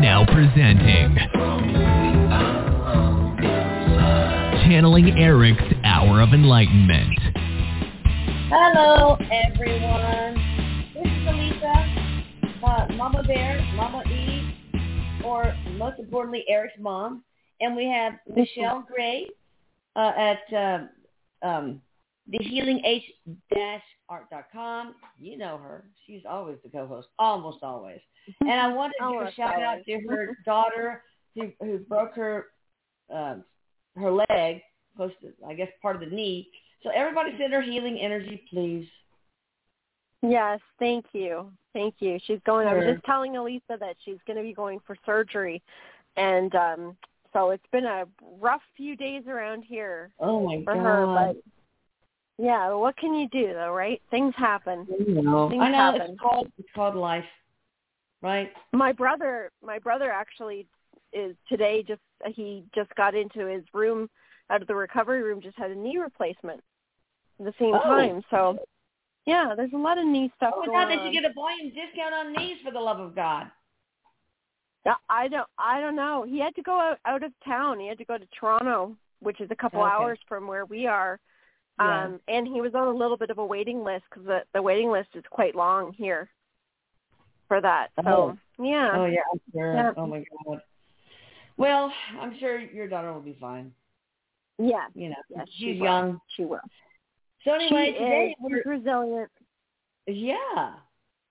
Now presenting Channeling Erik's Hour of Enlightenment. Hello, everyone. This is Elisa, uh, Mama Bear, Mama E, or most importantly, Erik's mom. And we have Michelle Gray uh, at uh, um, thehealingh-art.com. You know her. She's always the co-host, almost always. And I wanted to give a shout out to her daughter who, who broke her uh, her leg, close to, I guess, part of the knee. So everybody send her healing energy, please. Yes, thank you. Thank you. She's going I was just telling Elisa that she's going to be going for surgery and um so it's been a rough few days around here Oh my for god. her but yeah, what can you do though, right? Things happen. I know. Things I know. happen. It's called it's called life, right? My brother, my brother actually is today just he just got into his room out of the recovery room just had a knee replacement at the same Oh. time. So yeah, there's a lot of knee stuff Oh my going god, they on. should get a volume discount on knees for the love of God. Yeah, I don't I don't know. He had to go out, out of town. He had to go to Toronto, which is a couple Okay. hours from where we are. Yeah. Um and he was on a little bit of a waiting list cuz the the waiting list is quite long here for that. So, Oh. yeah. Oh yeah, I'm sure. Yeah. Oh my god. Well, I'm sure your daughter will be fine. Yeah. You know, Yes, she she's will. young. She will. So anyway, she today is we're resilient. yeah,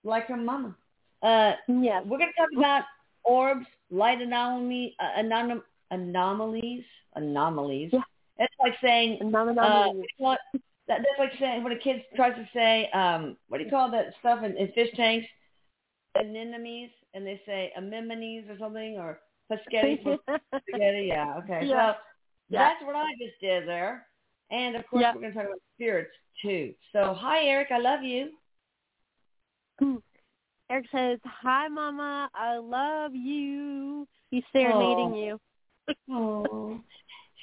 like her mama. Uh, Yes. we're going to talk about orbs, light anomaly, uh, anom- anomalies, anomalies. Yeah. Like saying No, no, no, Uh, that, that's like saying when a kid tries to say, um, what do you call that stuff in, in fish tanks? Anemones, and they say anemones or something, or pescetti spaghetti. Yeah, okay. Yeah. So Yeah. that's what I just did there. And of course, Yeah. we're going to talk about spirits too. So hi, Erik. I love you. Erik says, "Hi, Mama. I love you." He's serenading Aw. you. Oh.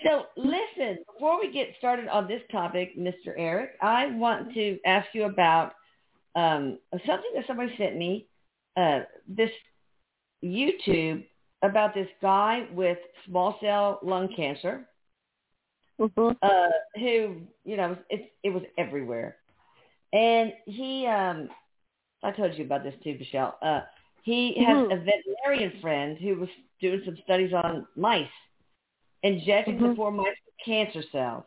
So listen, before we get started on this topic, Mr. Erik, I want to ask you about um, something that somebody sent me, uh, this YouTube about this guy with small cell lung cancer, Mhm. uh, who, you know, it, it was everywhere. And he, um, I told you about this too, Michelle. Uh, he has Mhm. a veterinarian friend who was doing some studies on mice, injecting the Mhm. poor mice with cancer cells.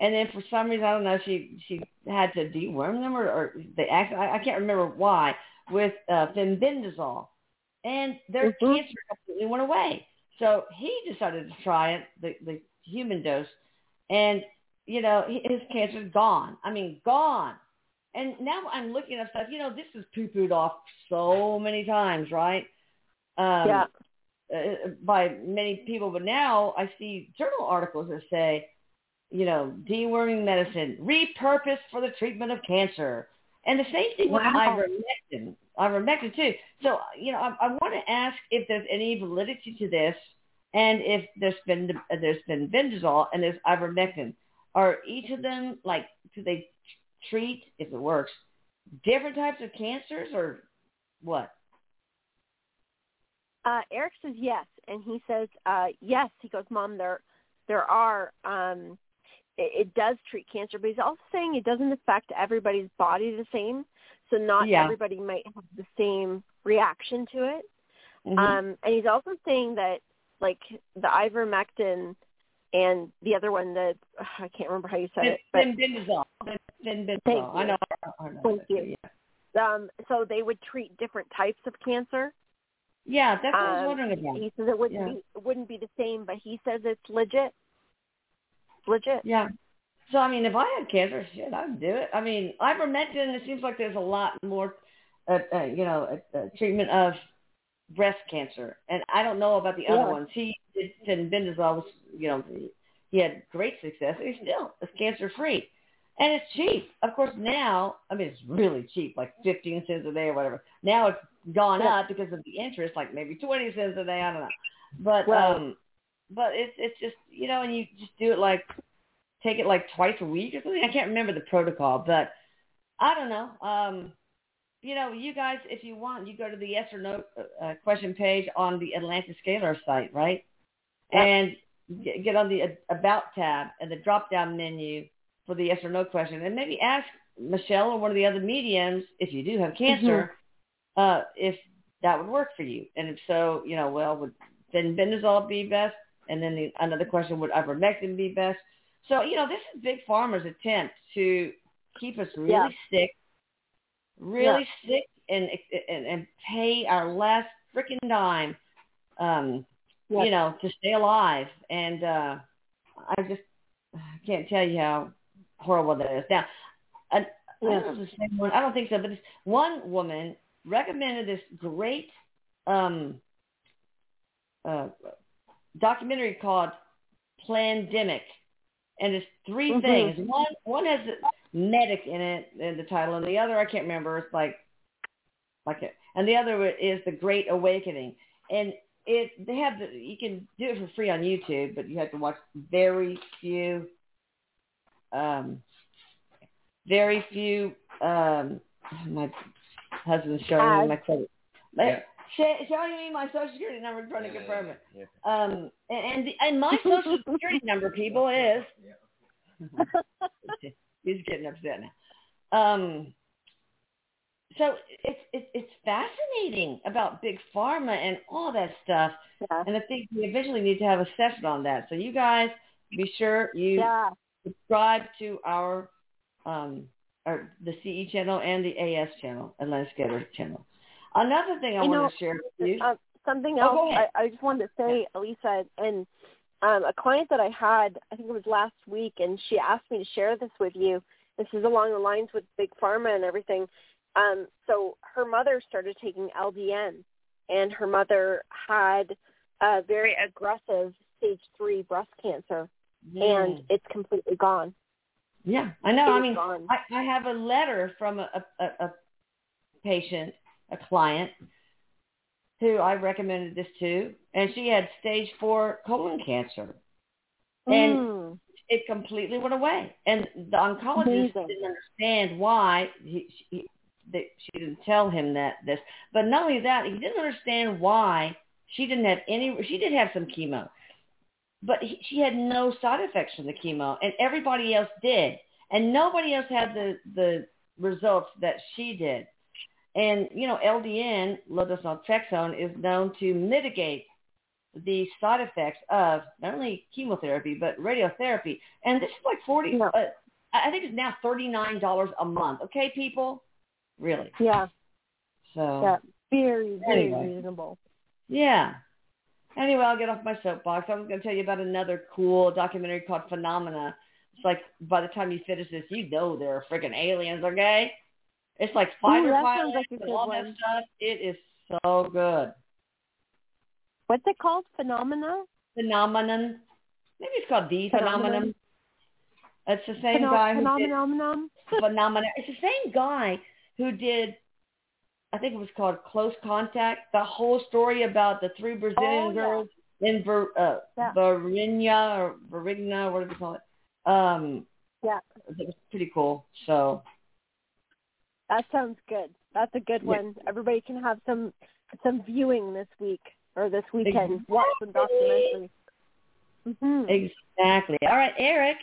And then for some reason, I don't know, she she had to deworm them or, or they act, I, I can't remember why, with uh, fenbendazole. And their Mhm. cancer completely went away. So he decided to try it, the, the human dose, and, you know, his cancer's gone. I mean, gone. And now I'm looking at stuff, you know, this is poo-pooed off so many times, right? Um, yeah. Uh, by many people, but now I see journal articles that say, you know, deworming medicine repurposed for the treatment of cancer, and the same thing with Wow. ivermectin, ivermectin too. So, you know, I, I want to ask if there's any validity to this, and if there's been there's fenbendazole and there's ivermectin. Are each of them like do they treat if it works different types of cancers or what? Uh, Erik says yes, and he says uh, yes. He goes, Mom, there there are. Um, it, it does treat cancer, but he's also saying it doesn't affect everybody's body the same. So not Yeah. everybody might have the same reaction to it. Mhm. Um, and he's also saying that like the ivermectin and the other one, the I can't remember how you said it, but Fenbendazole. Fenbendazole. Thank I you. know. I know. Thank you. Yeah. um, so they would treat different types of cancer. Yeah, that's what I was Um, wondering about. He says it wouldn't Yeah. be it wouldn't be the same, but he says it's legit. Legit. Yeah. So I mean, if I had cancer, shit, I'd do it. I mean, ivermectin. It seems like there's a lot more, uh, uh, you know, uh, uh, treatment of breast cancer, and I don't know about the Yeah. other ones. He did fenbendazole was, you know, he had great success. He still is cancer free, and it's cheap. Of course, now I mean, it's really cheap, like fifteen cents a day or whatever. Now it's gone Yeah. up because of the interest, like maybe twenty cents a day. I don't know, but Right. um, but it's it's just you know, and you just do it like take it like twice a week or something. I can't remember the protocol, but I don't know. Um, you know, you guys, if you want, you go to the yes or no uh, uh question page on the Atlantis Scalar site, right? Yep. And get on the About tab and the drop-down menu for the yes or no question, and maybe ask Michelle or one of the other mediums, if you do have cancer, mm-hmm. Uh, if that would work for you. And if so, you know, well, would fenbendazole be best? And then the, another question, would ivermectin be best? So, you know, this is Big Pharma's attempt to keep us really yeah. sick, really yeah. sick, and, and and pay our last freaking dime, um, you know, to stay alive. And uh, I just can't tell you how horrible that is. Now, I, I don't know the same one. I don't think so, but this one woman recommended this great um, uh, documentary called Plandemic, and it's 3 mm-hmm. things. One one has medic in it in the title, and the other I can't remember. It's like like it, and the other is the Great Awakening, and it they have the you can do it for free on YouTube, but you have to watch very few um very few um my husband's showing me my credit. Yeah. Showing me my social security number trying to confirm it. Yeah. Um, and and, the, and my social security number, people, is. He's getting upset now. Um, so it's it's it's fascinating about big pharma and all that stuff. Yeah. And I think we eventually need to have a session on that. So you guys be sure you yeah. subscribe to our um or the CE channel and the AS channel, Atlantis Scalar channel. Another thing I you want know, to share with you. Uh, something oh, else I, I just wanted to say, Elisa, and um, a client that I had, I think it was last week, and she asked me to share this with you. This is along the lines with big pharma and everything. Um, so her mother started taking LDN, and her mother had a very aggressive stage three breast cancer, mm. and it's completely gone. Yeah, I know. I mean, I, I have a letter from a, a, a patient, a client, who I recommended this to, and she had stage four colon cancer, and mm. it completely went away. And the oncologist Amazing. didn't understand why he, he that she didn't tell him that this, but not only that, he didn't understand why she didn't have any. She did have some chemo, but he, she had no side effects from the chemo, and everybody else did, and nobody else had the the results that she did. And you know, LDN, low dose naltrexone, is known to mitigate the side effects of not only chemotherapy but radiotherapy. And this is like forty. No. Uh, I think it's now thirty nine dollars a month. Okay, people, really. Yeah. So. Yeah, very very anyway. reasonable. Yeah. Anyway, I'll get off my soapbox. I was going to tell you about another cool documentary called Phenomena. It's like by the time you finish this, you know there are freaking aliens, okay? It's like fighter Ooh, pilots like and all one. that stuff. It is so good. What's it called? Phenomena? Phenomenon. Maybe it's called the phenomenon. phenomenon. It's the same Phenom- guy. Phenomenon. Phenomena. It's the same guy who did I think it was called Close Contact. The whole story about the three Brazilian oh, girls in Ver, uh, yeah. Varinia or Varigna, what do they call it? Um, yeah, it was pretty cool. So that sounds good. That's a good yeah. one. Everybody can have some some viewing this week or this weekend. Exactly. Watch some documentaries. Mm-hmm. Exactly. All right, Erik.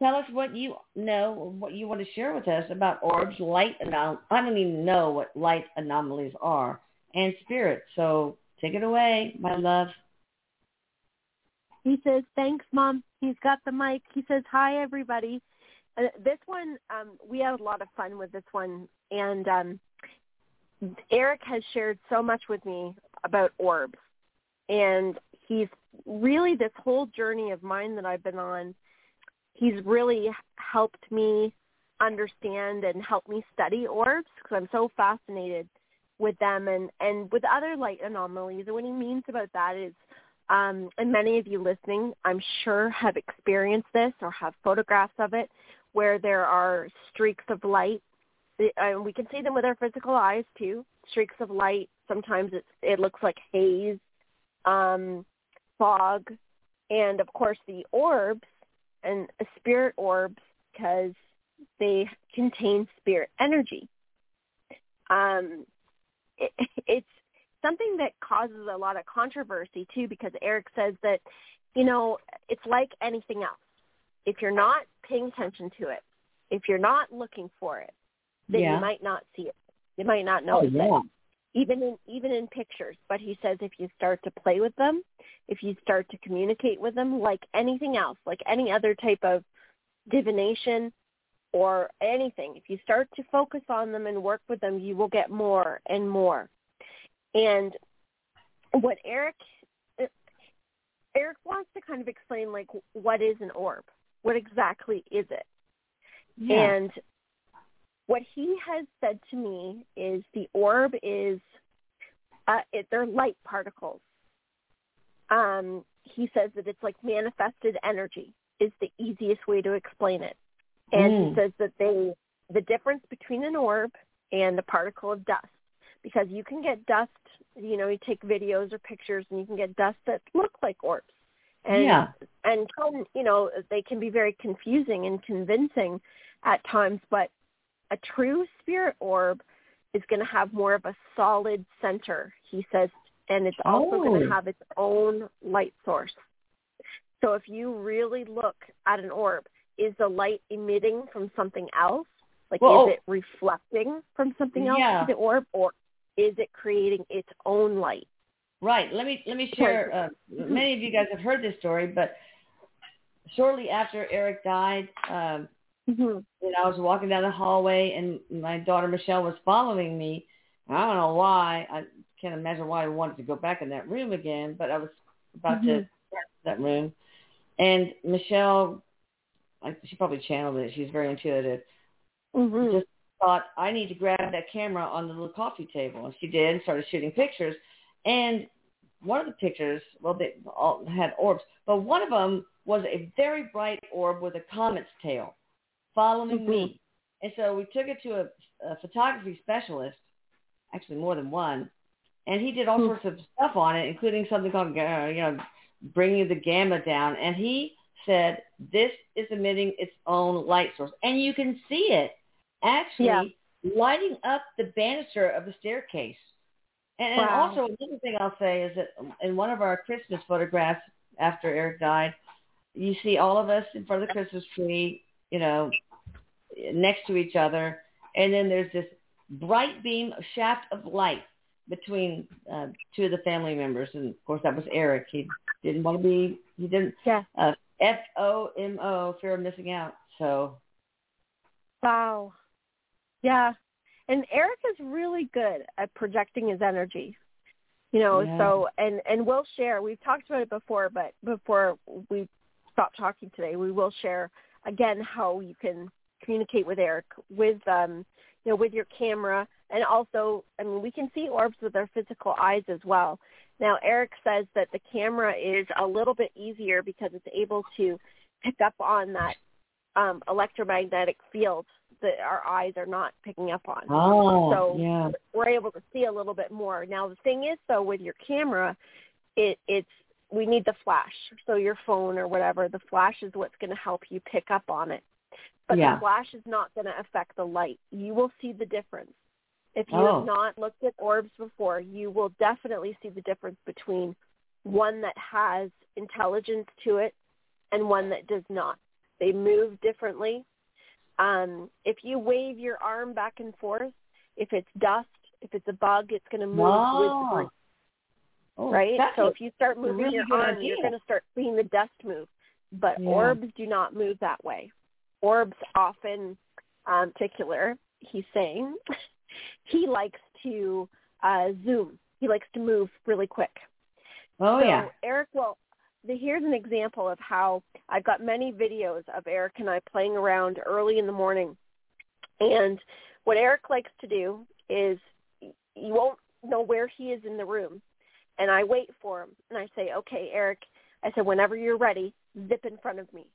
Tell us what you know, what you want to share with us about orbs, light anom- I don't even know what light anomalies are, and spirit. So take it away, my love. He says, thanks, Mom. He's got the mic. He says, hi, everybody. Uh, this one, um, we had a lot of fun with this one. And um, Erik has shared so much with me about orbs. And he's really, this whole journey of mine that I've been on – he's really helped me understand and help me study orbs because I'm so fascinated with them and and with other light anomalies. And what he means about that is, um, and many of you listening, I'm sure have experienced this or have photographs of it, where there are streaks of light. And we can see them with our physical eyes too. Streaks of light. Sometimes it it looks like haze, um, fog, and of course the orbs and spirit orbs because they contain spirit energy. um, it, it's something that causes a lot of controversy too, because Erik says that, you know, it's like anything else. If you're not paying attention to it, if you're not looking for it, then Yeah. you might not see it. You might not Oh, notice yeah. it even in even in pictures but he says if you start to play with them if you start to communicate with them like anything else like any other type of divination or anything if you start to focus on them and work with them you will get more and more. And what erik erik wants to kind of explain like what is an orb? What exactly is it? Yeah. and what he has said to me is the orb is uh, it, they're light particles. Um, he says that it's like manifested energy is the easiest way to explain it. And Mm. he says that they the difference between an orb and a particle of dust because you can get dust, you know, you take videos or pictures and you can get dust that look like orbs. And Yeah. and you know, they can be very confusing and convincing at times, but a true spirit orb is going to have more of a solid center, he says, and it's also going Oh. to have its own light source. So if you really look at an orb, is the light emitting from something else? Like Well, is it reflecting from something else Yeah. to the orb or is it creating its own light? Right. Let me let me share. Uh, Mhm. many of you guys have heard this story, but shortly after Erik died, um, Mm-hmm. know, I was walking down the hallway, and my daughter Michelle was following me. I don't know why. I can't imagine why I wanted to go back in that room again, but I was about to Mhm. start that room, and Michelle, like she probably channeled it. She's very intuitive. Mm-hmm. just thought I need to grab that camera on the little coffee table, and she did. and Started shooting pictures, and one of the pictures, well, they all had orbs, but one of them was a very bright orb with a comet's tail following me. And so we took it to a, a photography specialist, actually more than one, and he did all Hmm. sorts of stuff on it, including something called, uh, you know, bringing the gamma down. And he said this is emitting its own light source, and you can see it actually Yeah. lighting up the banister of the staircase. And, and Wow. also another thing I'll say is that in one of our Christmas photographs after Erik died, you see all of us in front of the Christmas tree, you know, next to each other, and then there's this bright beam shaft of light between uh, two of the family members, and of course that was Erik. He didn't want to be, he didn't Yeah. uh, F O M O, fear of missing out. So Wow. Yeah. And Erik is really good at projecting his energy. You know, Yeah. so and and we'll share. We've talked about it before, but before we stop talking today, we will share again how you can communicate with Erik with um you know with your camera and also I mean we can see orbs with our physical eyes as well. Now Erik says that the camera is a little bit easier because it's able to pick up on that um electromagnetic field that our eyes are not picking up on oh So- yeah we're able to see a little bit more. Now the thing is though with your camera, it it's we need the flash. So your phone or whatever, the flash is what's going to help you pick up on it. But Yeah. the flash is not going to affect the light. You will see the difference. If you Oh. have not looked at orbs before, you will definitely see the difference between one that has intelligence to it and one that does not. They move differently. Um, if you wave your arm back and forth, if it's dust, if it's a bug, it's going to move Oh. with the breeze, oh, right? So if you start moving really your arm, idea. you're going to start seeing the dust move. But Yeah. orbs do not move that way. Orbs often, um, particular, he's saying, he likes to uh, zoom. He likes to move really quick. oh so yeah Erik will. The, here's an example of how I've got many videos of Erik and I playing around early in the morning. And what Erik likes to do is you won't know where he is in the room. And I wait for him and I say, okay, Erik, I said, whenever you're ready, zip in front of me.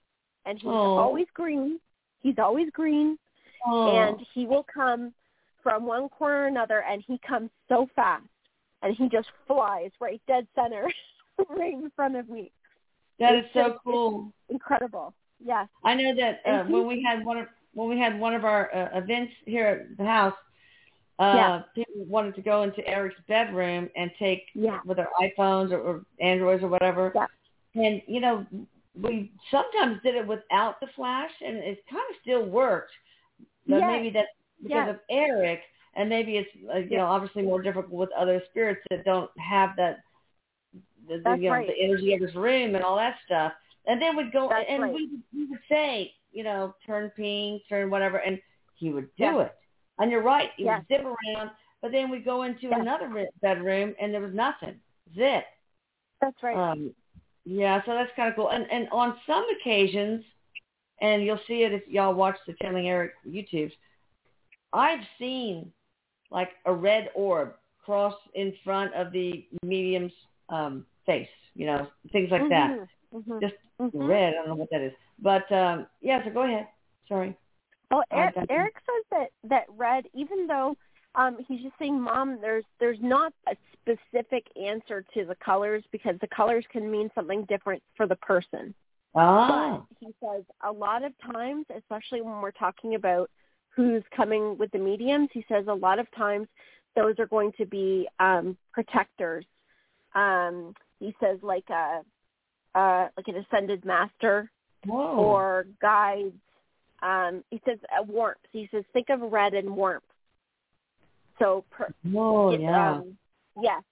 And he's Oh. always green. He's always green oh. and he will come from one corner or another and he comes so fast and he just flies right dead center right in front of me that is it's so just- cool. incredible yes I know that uh, when we had one of when we had one of our uh, events here at the house, Uh, Yeah. People wanted to go into Erik's bedroom and take Yeah. with their iPhones or, or Androids or whatever. Yeah. And you know, we sometimes did it without the flash, and it kind of still worked. But Yes. maybe that's because Yes. of Erik, and maybe it's uh, you know obviously more difficult with other spirits that don't have that the, the you know right. the energy of this room and all that stuff. And then we'd go That's and right. we we would say you know turn pink, turn whatever, and he would do Yes. it. And you're right, he Yes. would zip around, but then we'd go into Yes. another bedroom and there was nothing. Zip. That's right. Um, yeah, so that's kind of cool. And and on some occasions, and you'll see it if y'all watch the Channeling Erik YouTubes, I've seen like a red orb cross in front of the medium's um, face, you know, things like that. Mhm. Mhm. Just Mhm. red. I don't know what that is, but um, yeah. So go ahead. Sorry. Oh, Erik. Erik says that that red, even though um, he's just saying, "Mom, there's there's not a specific answer to the colors because the colors can mean something different for the person." Oh. But he says a lot of times, especially when we're talking about who's coming with the mediums, he says a lot of times those are going to be um, protectors. Um, he says like a uh, like an ascended master Whoa. or guides. Um, he says uh, warmth. He says think of red and warmth. So per, Whoa. Yeah. um, yes.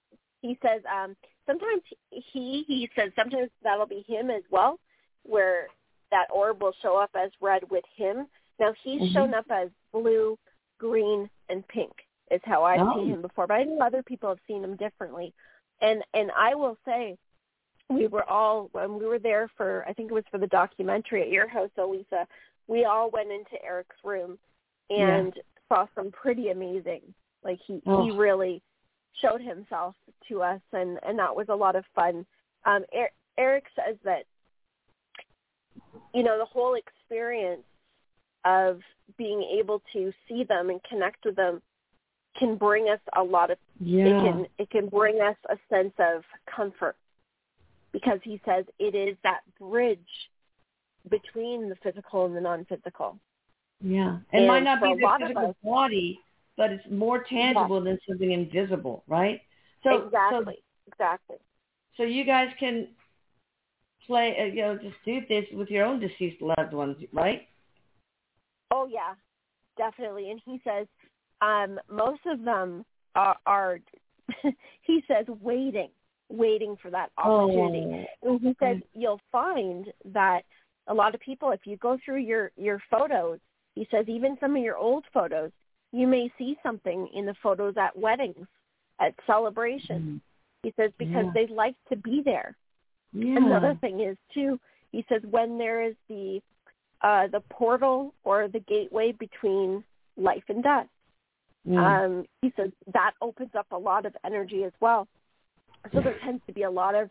He says um, sometimes he he says sometimes that'll be him as well, where that orb will show up as red with him. Now he's Mhm. shown up as blue, green, and pink is how I've Oh. seen him before. But I know other people have seen him differently. And and I will say, we were all when we were there for I think it was for the documentary at your house, Elisa. We all went into Erik's room and saw some pretty amazing. Like he he Oh. really showed himself to us, and and that was a lot of fun. Um, er- Erik says that you know the whole experience of being able to see them and connect with them can bring us a lot of yeah. it can it can bring us a sense of comfort because he says it is that bridge between the physical and the non-physical. Yeah. It And might not be the physical us- body, but it's more tangible than something invisible, right? So exactly, exactly. so so you guys can play, uh, you know, just do this with your own deceased loved ones, right? Oh yeah, definitely. And he says um, most of them are, are he says waiting, waiting for that opportunity. Oh, And he says you'll find that a lot of people, if you go through your your photos, he says even some of your old photos, you may see something in the photos at weddings, at celebrations. He says because Yeah. they like to be there. yeah. Another thing is too, he says when there is the uh, the portal or the gateway between life and death, Mm. um, he says that opens up a lot of energy as well. So there tends to be a lot of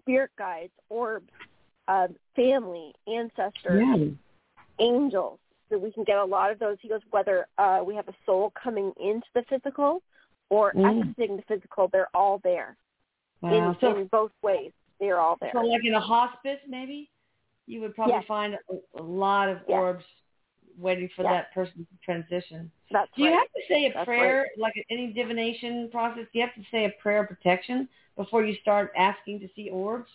spirit guides, orbs, uh, family, ancestors, yeah. angels. So we can get a lot of those. He goes whether uh, we have a soul coming into the physical or Mm. exiting the physical, they're all there Wow. in, so, in both ways. They're all there. so like in a hospice, maybe you would probably Yes. find a, a lot of Yes. orbs waiting for Yes. that person to transition. That's Do you right. have to say a That's prayer, like any divination process? Do you have to say a prayer of protection before you start asking to see orbs?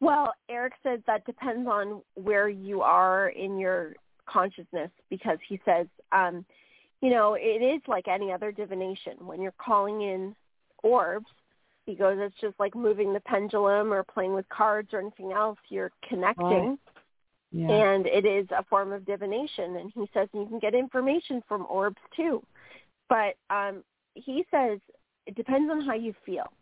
Well, Erik says that depends on where you are in your consciousness because he says, um, you know, it is like any other divination. When you're calling in orbs, he goes, it's just like moving the pendulum or playing with cards or anything else. You're connecting, Yeah. and it is a form of divination. And he says you can get information from orbs too. But um, he says it depends on how you feel.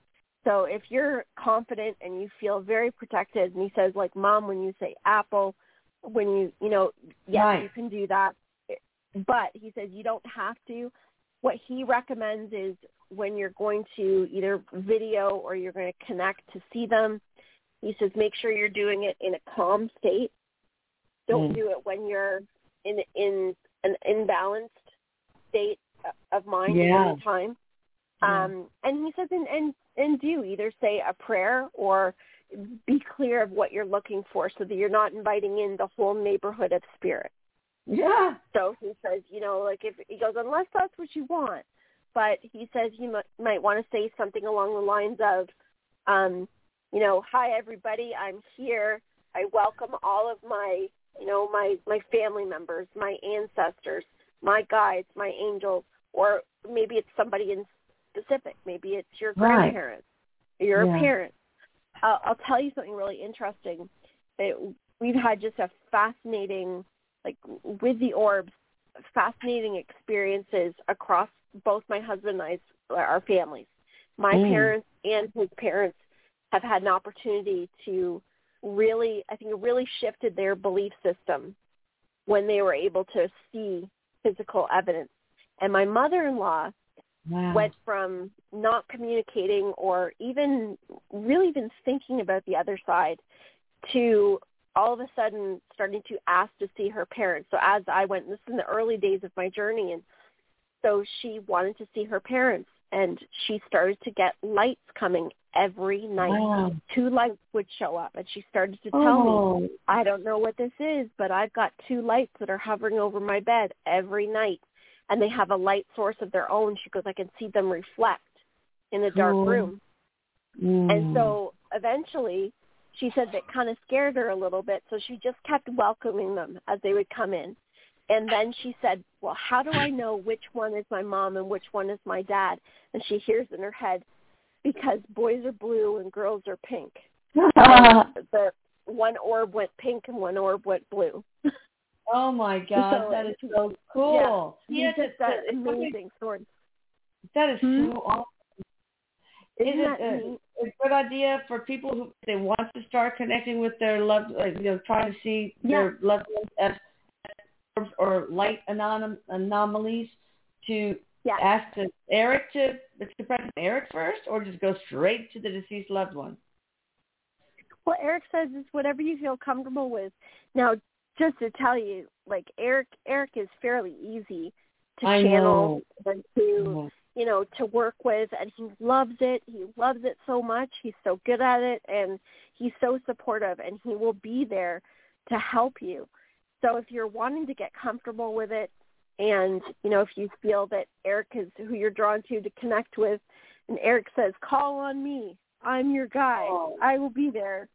So if you're confident and you feel very protected, and he says like mom, when you say apple, when you you know yes Right. you can do that, but he says you don't have to. What he recommends is when you're going to either video or you're going to connect to see them. He says make sure you're doing it in a calm state. Don't Mm. do it when you're in in an imbalanced state of mind at Yeah. any time. Yeah. Um, and he says, and, and and do either say a prayer or be clear of what you're looking for, so that you're not inviting in the whole neighborhood of spirit. Yeah. So he says, you know, like if he goes, unless that's what you want, but he says you might, might want to say something along the lines of, um, you know, hi everybody, I'm here. I welcome all of my, you know, my my family members, my ancestors, my guides, my angels, or maybe it's somebody in specific. Maybe it's your Right. grandparents, your Yeah. parents. I'll, I'll tell you something really interesting. It, we've had just a fascinating, like with the orbs, fascinating experiences across both my husband and I's, our families. My Mm. parents and his parents have had an opportunity to really, I think it really shifted their belief system when they were able to see physical evidence. And my mother-in-law Wow. went from not communicating or even really even thinking about the other side to all of a sudden starting to ask to see her parents. So as I went, this is in the early days of my journey, and so she wanted to see her parents, and she started to get lights coming every night. Wow. Two lights would show up, and she started to tell me, Oh. I don't know what this is, but I've got two lights that are hovering over my bed every night. And they have a light source of their own. She goes, I can see them reflect in the dark Cool. room. Mm. And so eventually she said that kind of scared her a little bit. So she just kept welcoming them as they would come in. And then she said, well, how do I know which one is my mom and which one is my dad? And she hears in her head, because boys are blue and girls are pink. The one orb went pink and one orb went blue. oh my God, So that is so cool. He Yes, just that amazing story. That is Hmm? so awesome. Is it a, a good idea for people who they want to start connecting with their loved, like, you know, trying to see their loved ones as orbs or light anom- anomalies to Yeah. ask to Erik to to present Erik first, or just go straight to the deceased loved one? Well, Erik says it's whatever you feel comfortable with. Now, just to tell you, like Erik, Erik is fairly easy to I channel and to you know to work with, and he loves it. He loves it so much. He's so good at it, and he's so supportive, and he will be there to help you. So if you're wanting to get comfortable with it, and you know if you feel that Erik is who you're drawn to to connect with, and Erik says, "Call on me. I'm your guy. Oh. I will be there."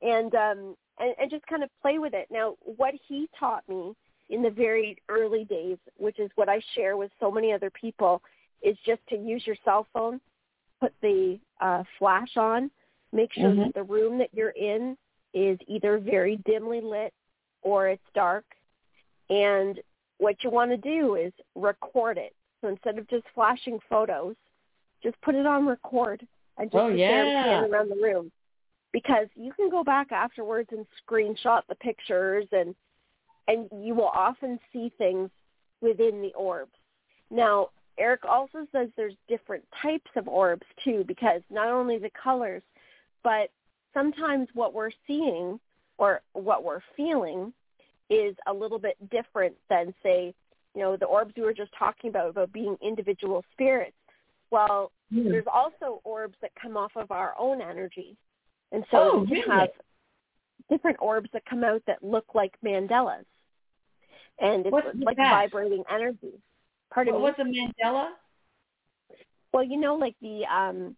And um and, and just kind of play with it. Now, what he taught me in the very early days, which is what I share with so many other people, is just to use your cell phone, put the uh, flash on, make sure Mhm. that the room that you're in is either very dimly lit or it's dark. And what you want to do is record it. So instead of just flashing photos, just put it on record and just Oh, yeah. around the room. Because you can go back afterwards and screenshot the pictures and and you will often see things within the orbs. Now, Erik also says there's different types of orbs too because not only the colors, but sometimes what we're seeing or what we're feeling is a little bit different than say, you know, the orbs we were just talking about about being individual spirits. Well, Hmm. there's also orbs that come off of our own energy. And so Oh, we really? have different orbs that come out that look like Mandalas. And it's What's like that? vibrating energy. Pardon What, me? what's a Mandala? Well, you know, like the um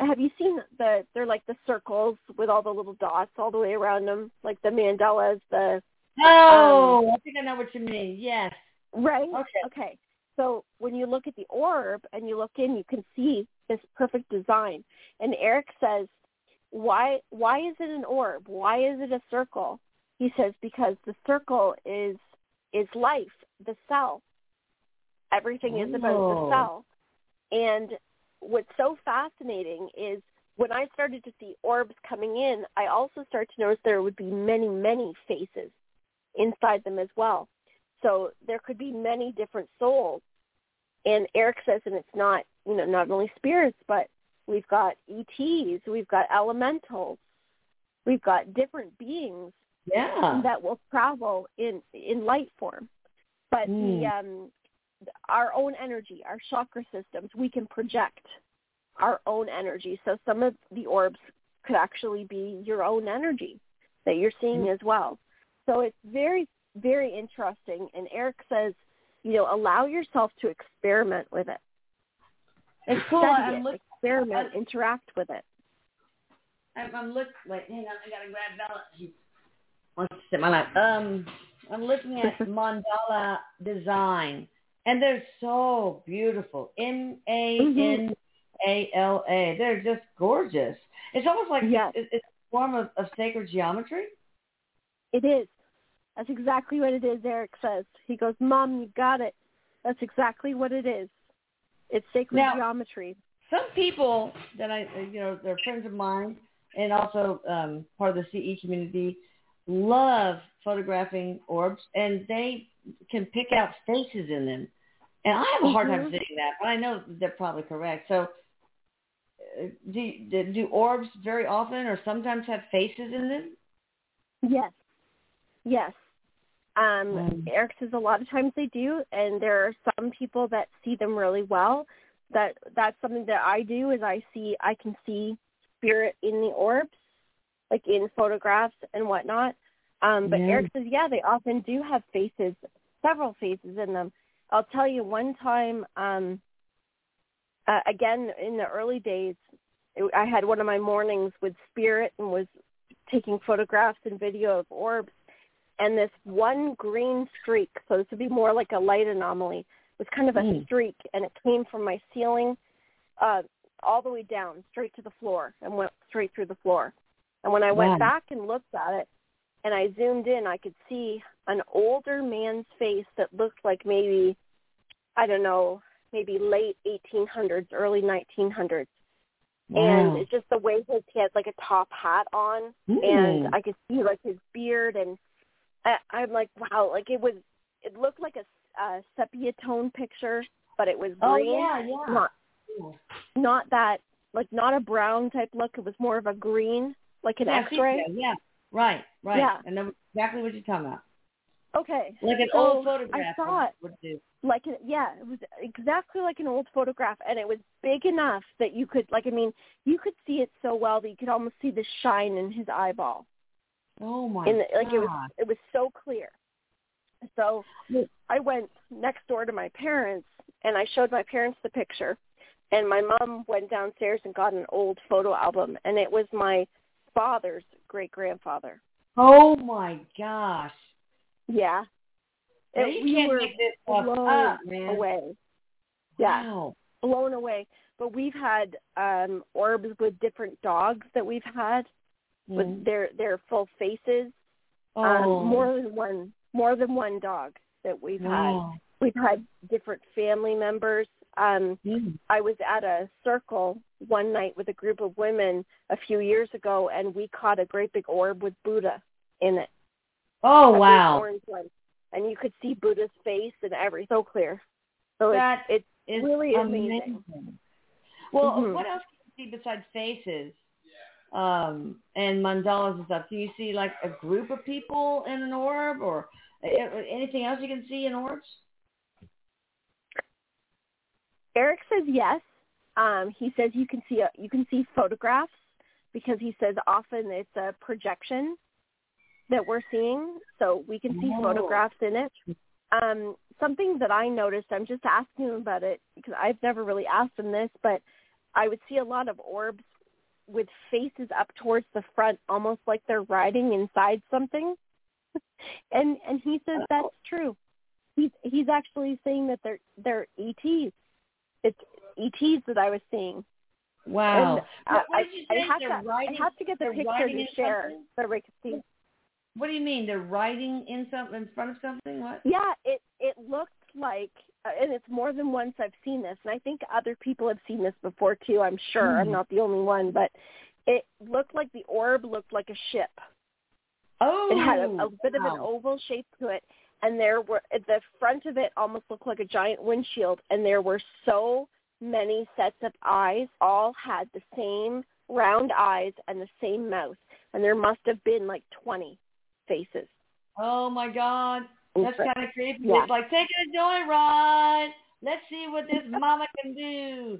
have you seen the they're like the circles with all the little dots all the way around them, like the Mandalas, the Oh, I think I know what you mean. Yes. right? Okay. Okay. So when you look at the orb and you look in, you can see this perfect design. And Erik says, why why is it an orb? Why is it a circle? He says because the circle is is life, the cell. Everything is about Oh. the cell. And what's so fascinating is when I started to see orbs coming in, I also started to notice there would be many, many faces inside them as well. So there could be many different souls. And Erik says, and it's not, you know, not only spirits, but we've got ETs, we've got elementals, we've got different beings Yeah. that will travel in in light form. But the Mm. um our own energy, our chakra systems, we can project our own energy. So some of the orbs could actually be your own energy that you're seeing Mm. as well. So it's very very interesting. And Erik says, you know, allow yourself to experiment with it. It's cool. I'm look, experiment, interact with it. I'm, I'm look. Wait, hang on. I gotta grab Bella. She wants to sit my lap. Um, I'm looking at mandala design, and they're so beautiful. M A N A L A. They're just gorgeous. It's almost like Yes. it, it's a form of, of sacred geometry. It is. That's exactly what it is, Erik says. He goes, Mom, you got it. That's exactly what it is. It's sacred Now- geometry. Some people that I, you know, they're friends of mine and also um, part of the CE community love photographing orbs and they can pick out faces in them. And I have a hard time Mhm. seeing that, but I know they're probably correct. So uh, do, do do orbs very often or sometimes have faces in them? Yes. Yes. Um, Mm. Erik says a lot of times they do, and there are some people that see them really well. That that's something that I do is I see I can see spirit in the orbs, like in photographs and whatnot. Um, but Yeah. Erik says, yeah, they often do have faces, several faces in them. I'll tell you one time, um, uh, again in the early days, it, I had one of my mornings with spirit and was taking photographs and video of orbs and this one green streak, so this would be more like a light anomaly, was kind of a Mm. streak and it came from my ceiling uh all the way down, straight to the floor and went straight through the floor. And when I went Wow. back and looked at it and I zoomed in, I could see an older man's face that looked like maybe I don't know, maybe late 1800s, early 1900s and it's just the way his he had like a top hat on Mm. and I could see like his beard and I, I'm like wow like it was it looked like a, a sepia tone picture but it was green. Oh green yeah, yeah. not not that like not a brown type look it was more of a green like an yeah, x-ray Yeah, right, right. Yeah. I know exactly what you're talking about. okay Like an So, old photograph I saw it would, would do. like an, yeah it was exactly like an old photograph and it was big enough that you could like i mean you could see it so well that you could almost see the shine in his eyeball Oh my the, like it was it was so clear. So I went next door to my parents and I showed my parents the picture and my mom went downstairs and got an old photo album and it was my father's great grandfather. Oh my gosh. Yeah. Now, It- you we can't were make this blown up, man. away. Yeah. Wow. Blown away. But we've had um orbs with different dogs that we've had with Mm. their their full faces. Oh. Um more than one more than one dog that we've had. we've had different family members. Um, Mm. I was at a circle one night with a group of women a few years ago, and we caught a great big orb with Buddha in it. Oh A wow. And you could see Buddha's face and everything so clear. So That it's, is it's really amazing. amazing. Well, Mhm. what else can you see besides faces um, and mandalas and stuff? Do you see like a group of people in an orb, or anything else you can see in orbs? Erik says yes. Um, he says you can see a, you can see photographs because he says often it's a projection that we're seeing, so we can see Oh. photographs in it. Um, something that I noticed, I'm just asking him about it because I've never really asked him this, but I would see a lot of orbs with faces up towards the front, almost like they're riding inside something. and and he says that's true. He's he's actually saying that they're they're ETs. It's ETs that I was seeing. Wow. And What- I, I, have to riding- I have to get the picture to share something? so we can see. What do you mean? They're riding in something in front of something? What? Yeah, it it looked like, uh, and it's more than once I've seen this, and I think other people have seen this before too. I'm sure I'm Hmm. not the only one, but it looked like the orb looked like a ship. Oh, It had a, a bit of an oval shape to it, and there were at the front of it almost looked like a giant windshield, and there were so many sets of eyes. All had the same round eyes and the same mouth, and there must have been like 20 faces. Oh my God, that's kind of creepy. Yeah. It's like taking a joyride. Let's see what this mama can do.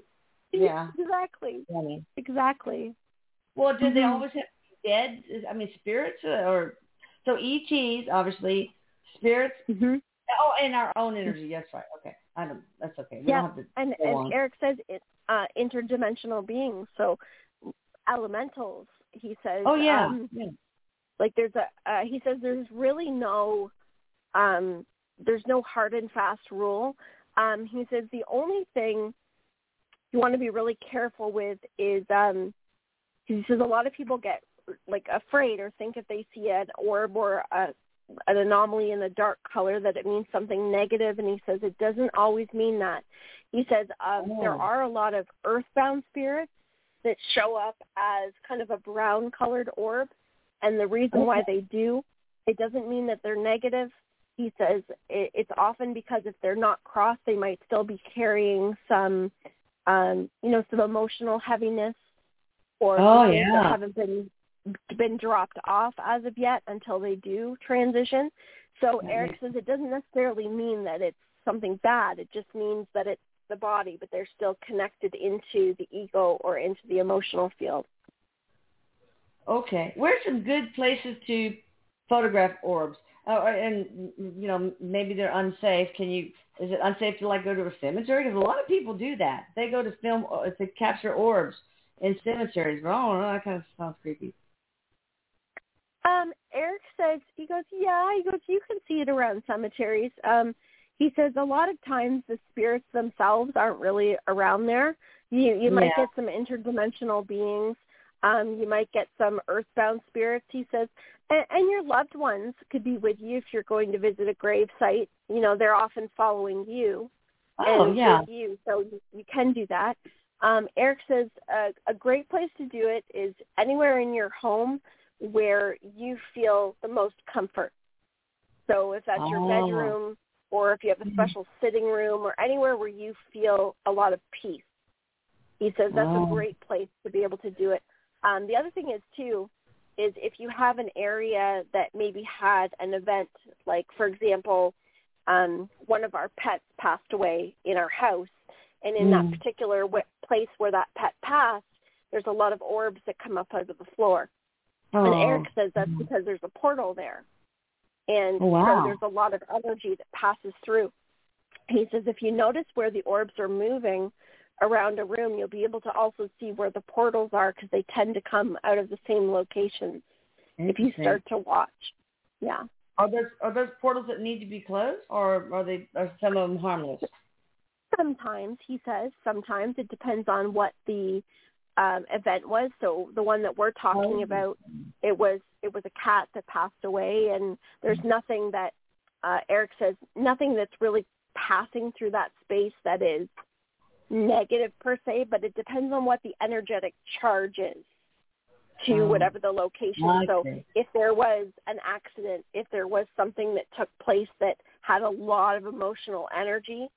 Yeah. exactly, Funny. exactly. Well, did they Mhm. always have dead? I mean, spirits or so ETs obviously spirits. hmm Oh, and our own energy. That's right. Okay, I don't. That's okay. We Yeah, don't have to and go and. Erik says it, uh, interdimensional beings. So elementals. He says. Oh yeah. Um, yeah. like there's a. Uh, he says there's really no. Um, there's no hard and fast rule. Um, he says the only thing you want to be really careful with is um, he says a lot of people get like afraid or think if they see an orb or a, an anomaly in a dark color that it means something negative and he says it doesn't always mean that he says um, there Oh. are a lot of earthbound spirits that show up as kind of a brown colored orb and the reason why they do it doesn't mean that they're negative he says it, it's often because if they're not crossed they might still be carrying some um you know some emotional heaviness or Oh, yeah. haven't been been dropped off as of yet until they do transition so erik says it doesn't necessarily mean that it's something bad it just means that it's the body but they're still connected into the ego or into the emotional field Okay. Where's some good places to photograph orbs? Oh, and you know maybe they're unsafe. Can you? Is it unsafe to like go to a cemetery? Because a lot of people do that. They go to film uh, to capture orbs in cemeteries. But I don't know. That kind of sounds creepy. Um, Erik says he goes, yeah, he goes, you can see it around cemeteries. Um, he says a lot of times the spirits themselves aren't really around there. You you might Yeah. get some interdimensional beings. Um, you might get some earthbound spirits. He says, and, and your loved ones could be with you if you're going to visit a grave site. You know, they're often following you Oh and yeah. with you, so you, you can do that. Um, Erik says uh, a great place to do it is anywhere in your home where you feel the most comfort. So if that's your Oh. bedroom or if you have a special sitting room or anywhere where you feel a lot of peace. He says that's Oh. a great place to be able to do it. Um, the other thing is too, is if you have an area that maybe had an event, like for example, um, one of our pets passed away in our house, and in Mm. that particular w- place where that pet passed, there's a lot of orbs that come up out of the floor. Oh. And Erik says that's Mhm. because there's a portal there. And wow. so there's a lot of energy that passes through. He says if you notice where the orbs are moving around a room, you'll be able to also see where the portals are because they tend to come out of the same locations if you start to watch. Yeah. Are those are those portals that need to be closed, or are they are some of them harmless? Sometimes, he says, sometimes it depends on what the um, event was. So the one that we're talking Oh. about, it was it was a cat that passed away, and there's nothing that uh, Erik says nothing that's really passing through that space that is negative per se, but it depends on what the energetic charge is to Oh. whatever the location. I So if there was an accident, if there was something that took place that had a lot of emotional energy,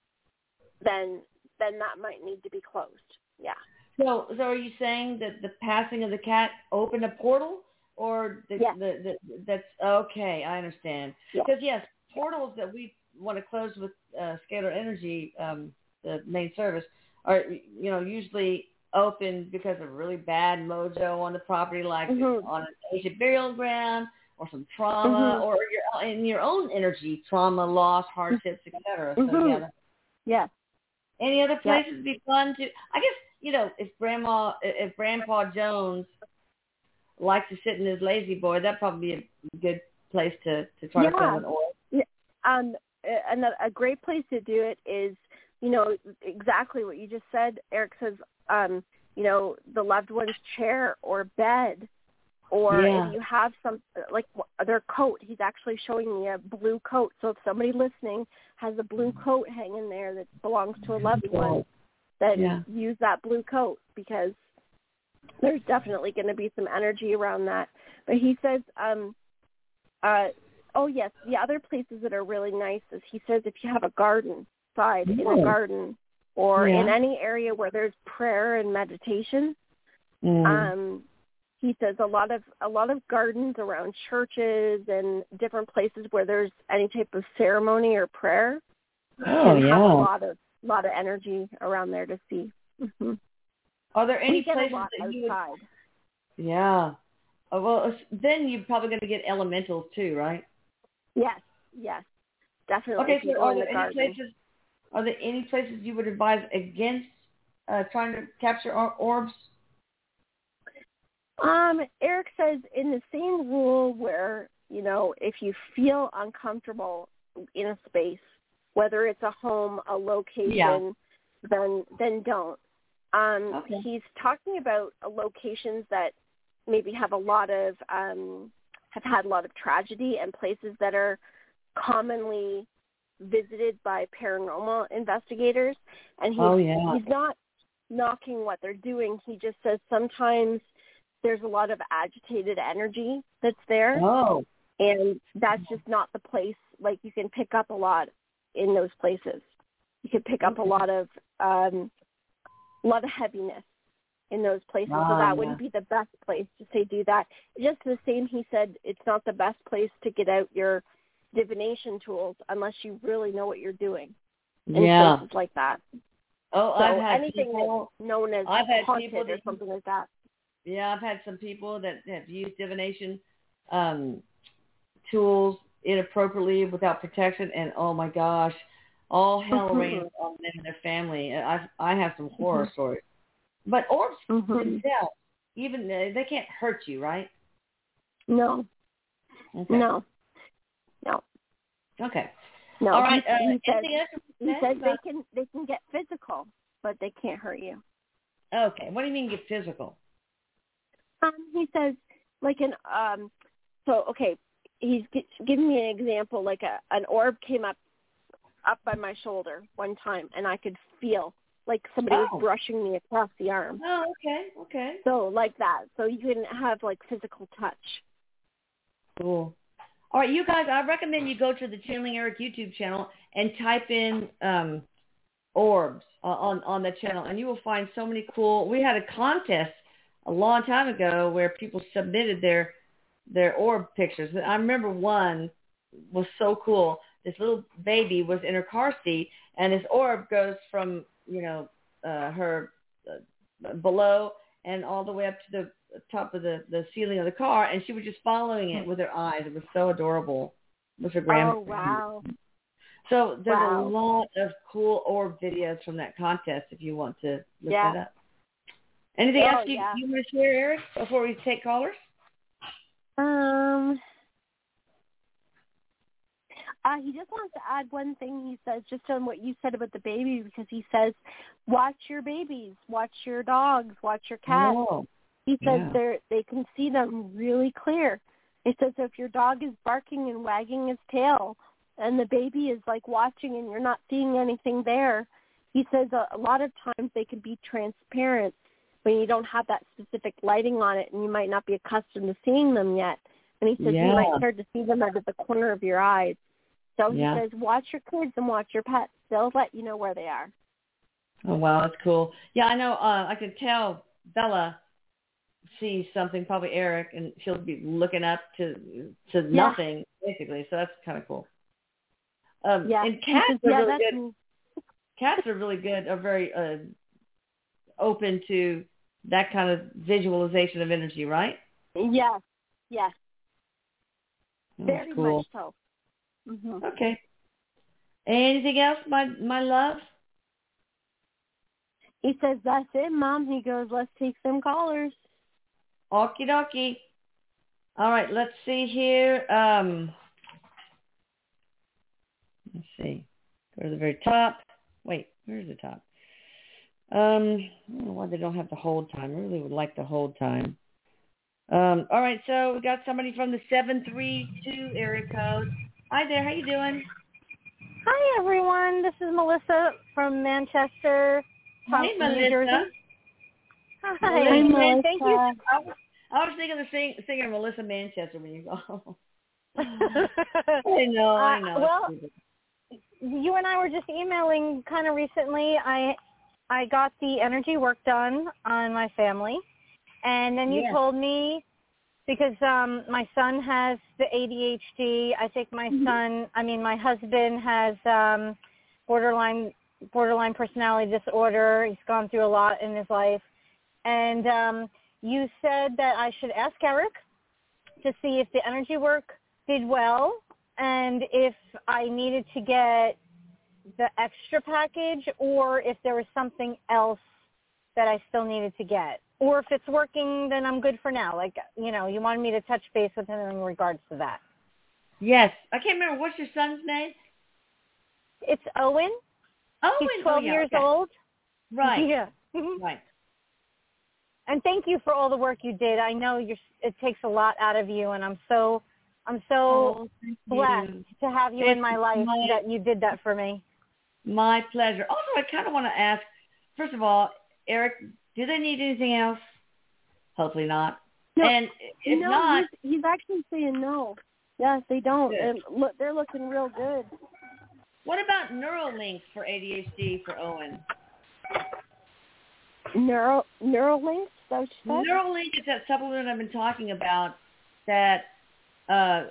then then that might need to be closed. Yeah. So, so are you saying that the passing of the cat opened a portal, or the, Yeah. the, the that's okay? I understand. Because yes, portals that we want to close with uh, scalar energy, um, the main service, are you know usually open because of really bad mojo on the property, like Mhm. on an ancient burial ground, or some trauma, Mhm. or your in your own energy, trauma, loss, hardships, etc. So Mhm. yeah, Yeah. any other places would be fun to? I guess you know if Grandma, if Grandpa Jones likes to sit in his La-Z-Boy, that'd probably be a good place to to try to Yeah. film an orb. Um, a- and a great place to do it is, you know, exactly what you just said. Erik says, um, you know, the loved one's chair or bed, or Yeah. if you have some like their coat. He's actually showing me a blue coat. So if somebody listening has a blue coat hanging there that belongs to a loved one, then Yeah. use that blue coat because there's definitely going to be some energy around that. But he says, um, uh, oh yes, the other places that are really nice is he says if you have a garden side in Oh. a garden or Yeah. in any area where there's prayer and meditation, Mm. um, he says a lot of a lot of gardens around churches and different places where there's any type of ceremony or prayer oh can have a lot of lot of energy around there to see. hmm Are there any we get a places lot that you would? Yeah. Oh, well, then you're probably going to get elementals too, right? Yes, yes, definitely. Okay, so are in there the any garden. places? Are there any places you would advise against uh, trying to capture or- orbs? Um, Erik says in the same rule where, you know, if you feel uncomfortable in a space, whether it's a home, a location, Yeah. then then don't. Um Okay. he's talking about locations that maybe have a lot of um have had a lot of tragedy and places that are commonly visited by paranormal investigators and he's Oh yeah. he's not knocking what they're doing. He just says sometimes there's a lot of agitated energy that's there Oh. and that's just not the place like you can pick up a lot in those places. You can pick up a lot of um a lot of heaviness in those places. so Ah, that wouldn't be the best place to say do that. Just the same he said it's not the best place to get out your divination tools unless you really know what you're doing And Yeah. places like that. Oh, So I've had anything people. known as I've had haunted people or something like that. Yeah, I've had some people that have used divination um, tools inappropriately without protection, and oh my gosh, all hell Mhm. rains on them and their family. I I have some horror stories. But orbs Mhm. themselves, even they can't hurt you, right? No, Okay. no, no, Okay. no. All right. He, Uh, he says, he says they about- can they can get physical, but they can't hurt you. Okay. What do you mean get physical? Um, he says like an um. So okay, he's gi- giving me an example. Like a an orb came up up by my shoulder one time, and I could feel like somebody Oh. was brushing me across the arm. Oh, okay. Okay. So like that. So you can have like physical touch. Cool. All right, you guys, I recommend you go to the Channeling Erik YouTube channel and type in um, orbs on on the channel, and you will find so many cool. We had a contest a long time ago where people submitted their their orb pictures. I remember one was so cool. This little baby was in her car seat, and this orb goes from you know uh, her uh, below and all the way up to the top of the the ceiling of the car, and she was just following it with her eyes. It was so adorable. It was her grandma. Oh wow. So there's Wow. a lot of cool orb videos from that contest if you want to look Yeah. that up. Anything Oh, else you, yeah. you want to share, Erik, before we take callers? Um, uh, he just wants to add one thing. He says just on what you said about the baby, because he says, watch your babies, watch your dogs, watch your cats. Oh, He says yeah. they're they can see them really clear. He says if your dog is barking and wagging his tail, and the baby is like watching, and you're not seeing anything there, he says a, a lot of times they can be transparent when you don't have that specific lighting on it, and you might not be accustomed to seeing them yet. And he says you might start to see them out of the corner of your eyes. So he Yeah. says watch your kids and watch your pets. They'll let you know where they are. oh wow, that's cool. Yeah, I know. Uh, I could tell Bella sees something, probably Erik, and she'll be looking up to to Yeah. nothing basically. So that's kind of cool. Um, Yeah. and cats are yeah, really good. Cats are really good. Are very uh, open to that kind of visualization of energy, right? yes, yes, That's very cool. much so. hmm Okay. Anything else, my my love? He says, that's it, Mom. He goes, let's take some callers. Okie dokie. All right, let's see here. Um, let's see. Go to the very top. Wait, where's the top? Um, I don't know why they don't have the hold time. I really would like the hold time. Um, all right, so we got somebody from the 732 area code. Hi there, how you doing? Hi everyone, this is Melissa from Manchester, Hey, Melissa. New Jersey. Hi, Melissa. and thank you. I was, I was thinking of sing, singer Melissa Manchester when you go. I know, I Uh, know. well, you and I were just emailing kind of recently. I I got the energy work done on my family, and then you Yeah. told me because um my son has the ADHD. I think my son, I mean my husband has um borderline borderline personality disorder. He's gone through a lot in his life, and um you said that I should ask Erik to see if the energy work did well and if I needed to get the extra package or if there was something else that I still needed to get. Or if it's working, then I'm good for now. Like, you know, you wanted me to touch base with him in regards to that. Yes. I can't remember. What's your son's name? It's Owen. Owen. He's 12 oh, yeah, years okay. old. Right. Yeah. Right. And thank you for all the work you did. I know you're, it takes a lot out of you, and I'm so I'm so Oh, blessed you. to have you in my life my- that you did that for me. My pleasure. Also, I kind of want to ask, first of all, Erik, do they need anything else? Hopefully not. No, and if no, not, he's, he's actually saying no. Yes, they don't. Good. And look, they're looking real good. what about Neuralinks for ADHD for Owen? You said? Neuralink is that supplement I've been talking about that uh,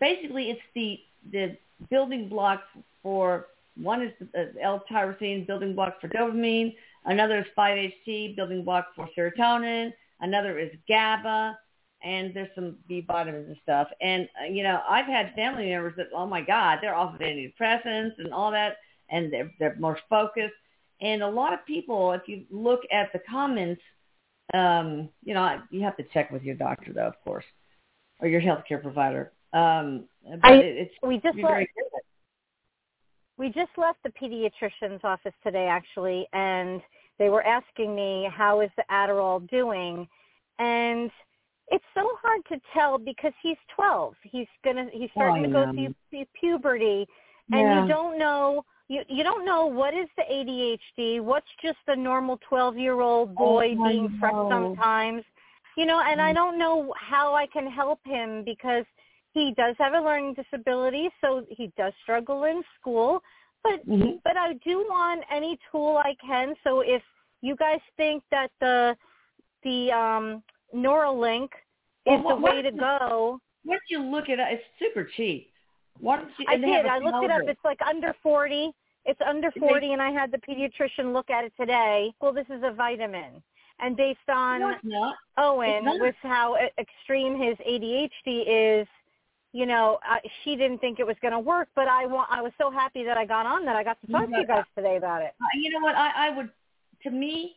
basically it's the the building blocks for one is the uh, L-tyrosine building block for dopamine, another is 5-HT building block for serotonin, another is GABA, and there's some B vitamins and stuff. And uh, you know, I've had family members that oh my God, they're off of antidepressants and all that, and they're they're more focused. And a lot of people, if you look at the comments, um, you know, you have to check with your doctor though, of course, or your healthcare provider. Um, but I- it's We just left, good. we just left the pediatrician's office today actually, and they were asking me how is the Adderall doing, and it's so hard to tell because he's 12. He's gonna he's starting I to go through puberty, and Yeah. you don't know you you don't know what is the ADHD, what's just a normal 12 year old boy Oh, being fresh sometimes, you know, and I Mm. don't know how I can help him because he does have a learning disability, so he does struggle in school, but Mhm. but I do want any tool I can. So if you guys think that the the um, Neuralink Well, is the way to go, don't you look at it up? It's super cheap. Why don't you? I and they have did. I looked it up. It's like under forty. It's under They- forty, and I had the pediatrician look at it today. Well, this is a vitamin, and based on no. Owen with how extreme his ADHD is, you know, uh, she didn't think it was going to work. But I want. I was so happy that I got on that I got to talk to you guys today about it. Uh, You know what? I, I would. To me,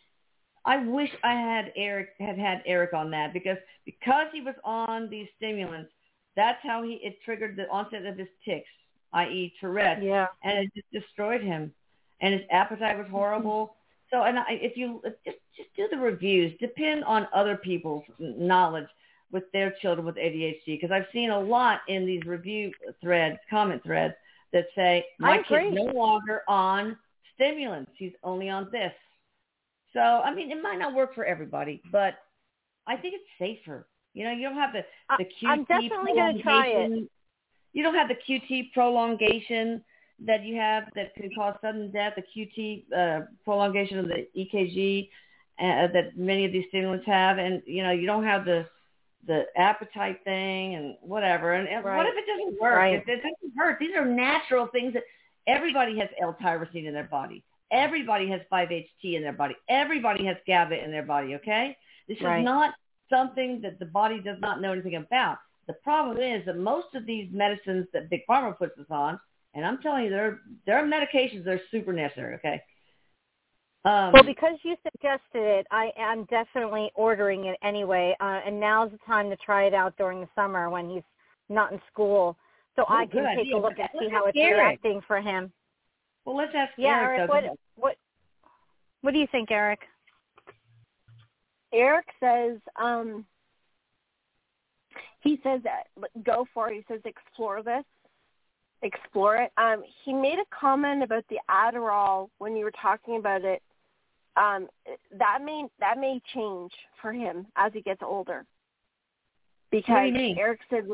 I wish I had Erik had had Erik on that because because he was on these stimulants. That's how he it triggered the onset of his tics, i.e. Tourette's. Yeah. and it just destroyed him, and his appetite was horrible. Mm-hmm. So, and I, if you just just do the reviews, depend on other people's knowledge with their children with ADHD, because I've seen a lot in these review threads, comment threads that say my kid's no longer on stimulants; he's only on this. So, I mean, it might not work for everybody, but I think it's safer. You know, you don't have the the QT I'm definitely try it. prolongation. You don't have the QT prolongation that you have that could cause sudden death, the QT uh, prolongation of the EKG uh, that many of these stimulants have, and you know you don't have the the appetite thing and whatever. And, and what if it doesn't work? Right. If it doesn't hurt, these are natural things that everybody has L-tyrosine in their body. Everybody has 5-HT in their body. Everybody has GABA in their body. Okay, this Right. is not something that the body does not know anything about. The problem is that most of these medicines that Big Pharma puts us on, and I'm telling you, there there are medications that are super necessary. Okay. Um, Well, because you suggested it, I am definitely ordering it anyway. Uh, and now's the time to try it out during the summer when he's not in school, so Oh, I can take idea. a look and see how it's Erik. reacting for him. well, let's ask Yeah, Erik. Erik, what what what do you think, Erik? Erik says, um, he says that go for it. He says explore this, explore it. Um, he made a comment about the Adderall when you were talking about it. Um, that may that may change for him as he gets older. Because What do you mean? Erik said,